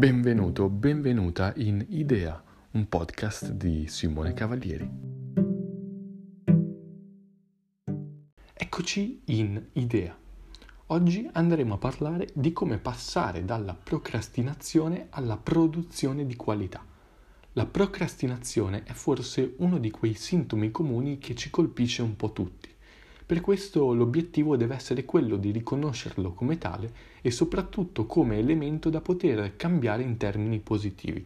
Benvenuto, benvenuta in Idea, un podcast di Simone Cavalieri. Eccoci in Idea. Oggi andremo a parlare di come passare dalla procrastinazione alla produzione di qualità. La procrastinazione è forse uno di quei sintomi comuni che ci colpisce un po' tutti. Per questo l'obiettivo deve essere quello di riconoscerlo come tale e soprattutto come elemento da poter cambiare in termini positivi,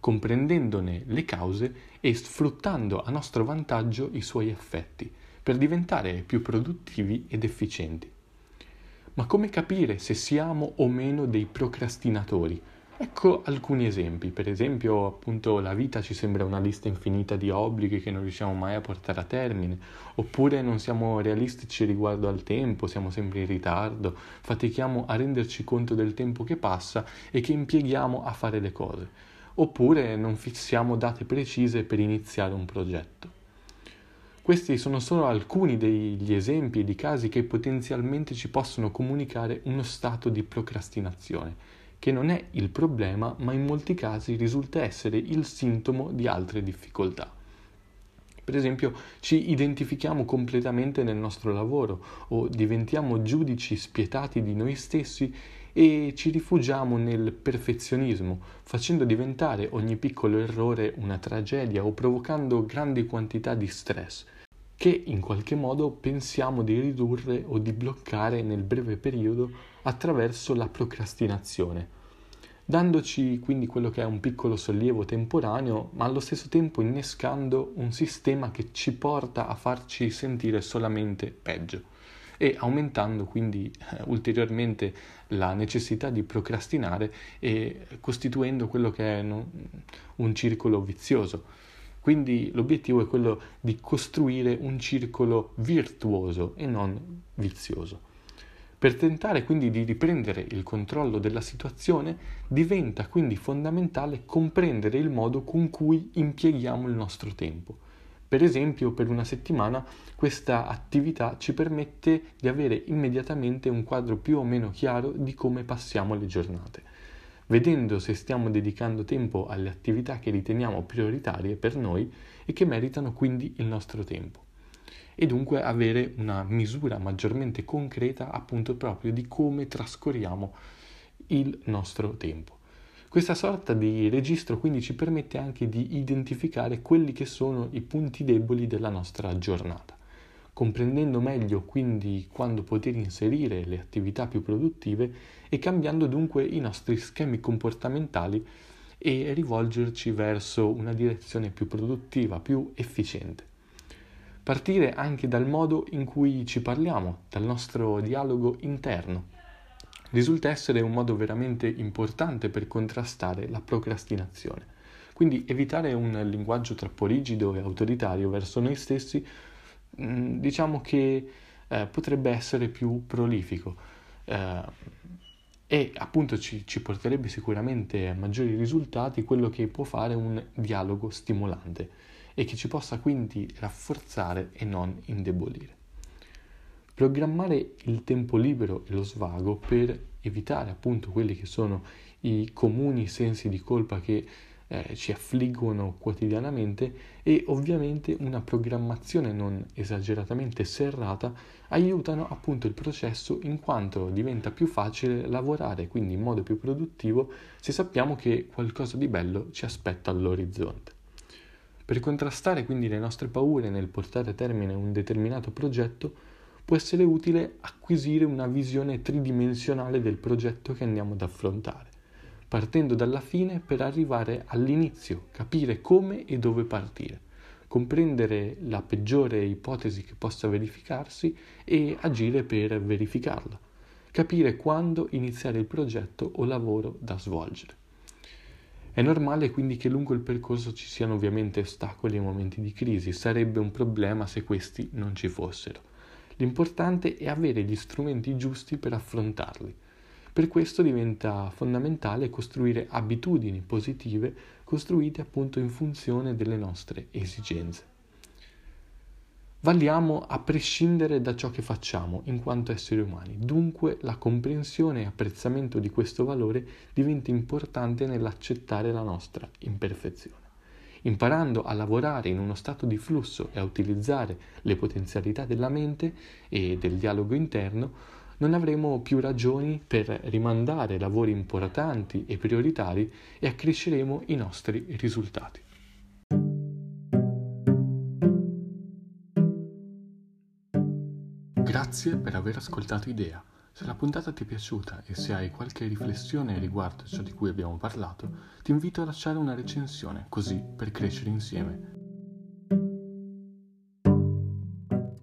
comprendendone le cause e sfruttando a nostro vantaggio i suoi effetti, per diventare più produttivi ed efficienti. Ma come capire se siamo o meno dei procrastinatori? Ecco alcuni esempi, per esempio appunto la vita ci sembra una lista infinita di obblighi che non riusciamo mai a portare a termine, oppure non siamo realistici riguardo al tempo, siamo sempre in ritardo, fatichiamo a renderci conto del tempo che passa e che impieghiamo a fare le cose, oppure non fissiamo date precise per iniziare un progetto. Questi sono solo alcuni degli esempi di casi che potenzialmente ci possono comunicare uno stato di procrastinazione che non è il problema, ma in molti casi risulta essere il sintomo di altre difficoltà. Per esempio, ci identifichiamo completamente nel nostro lavoro o diventiamo giudici spietati di noi stessi e ci rifugiamo nel perfezionismo, facendo diventare ogni piccolo errore una tragedia o provocando grandi quantità di stress, che in qualche modo pensiamo di ridurre o di bloccare nel breve periodo attraverso la procrastinazione, dandoci quindi quello che è un piccolo sollievo temporaneo, ma allo stesso tempo innescando un sistema che ci porta a farci sentire solamente peggio e aumentando quindi eh, ulteriormente la necessità di procrastinare e costituendo quello che è no, un circolo vizioso. Quindi l'obiettivo è quello di costruire un circolo virtuoso e non vizioso. Per tentare quindi di riprendere il controllo della situazione diventa quindi fondamentale comprendere il modo con cui impieghiamo il nostro tempo. Per esempio, per una settimana questa attività ci permette di avere immediatamente un quadro più o meno chiaro di come passiamo le giornate, vedendo se stiamo dedicando tempo alle attività che riteniamo prioritarie per noi e che meritano quindi il nostro tempo e dunque avere una misura maggiormente concreta appunto proprio di come trascorriamo il nostro tempo. Questa sorta di registro quindi ci permette anche di identificare quelli che sono i punti deboli della nostra giornata, comprendendo meglio quindi quando poter inserire le attività più produttive e cambiando dunque i nostri schemi comportamentali e rivolgerci verso una direzione più produttiva, più efficiente partire anche dal modo in cui ci parliamo, dal nostro dialogo interno. Risulta essere un modo veramente importante per contrastare la procrastinazione. Quindi evitare un linguaggio troppo rigido e autoritario verso noi stessi, mm, diciamo che eh, potrebbe essere più prolifico eh, e appunto ci, ci porterebbe sicuramente a maggiori risultati quello che può fare un dialogo stimolante e che ci possa quindi rafforzare e non indebolire. Programmare il tempo libero e lo svago per evitare appunto quelli che sono i comuni sensi di colpa che eh, ci affliggono quotidianamente e ovviamente una programmazione non esageratamente serrata aiutano appunto il processo in quanto diventa più facile lavorare quindi in modo più produttivo se sappiamo che qualcosa di bello ci aspetta all'orizzonte. Per contrastare quindi le nostre paure nel portare a termine un determinato progetto, può essere utile acquisire una visione tridimensionale del progetto che andiamo ad affrontare, partendo dalla fine per arrivare all'inizio, capire come e dove partire, comprendere la peggiore ipotesi che possa verificarsi e agire per verificarla, capire quando iniziare il progetto o lavoro da svolgere. È normale quindi che lungo il percorso ci siano ovviamente ostacoli e momenti di crisi, sarebbe un problema se questi non ci fossero. L'importante è avere gli strumenti giusti per affrontarli. Per questo diventa fondamentale costruire abitudini positive costruite appunto in funzione delle nostre esigenze. valiamo a prescindere da ciò che facciamo in quanto esseri umani. Dunque la comprensione e apprezzamento di questo valore diventa importante nell'accettare la nostra imperfezione. Imparando a lavorare in uno stato di flusso e a utilizzare le potenzialità della mente e del dialogo interno, non avremo più ragioni per rimandare lavori importanti e prioritari e accresceremo i nostri risultati. Grazie per aver ascoltato Idea. Se la puntata ti è piaciuta e se hai qualche riflessione riguardo ciò di cui abbiamo parlato, ti invito a lasciare una recensione, così per crescere insieme.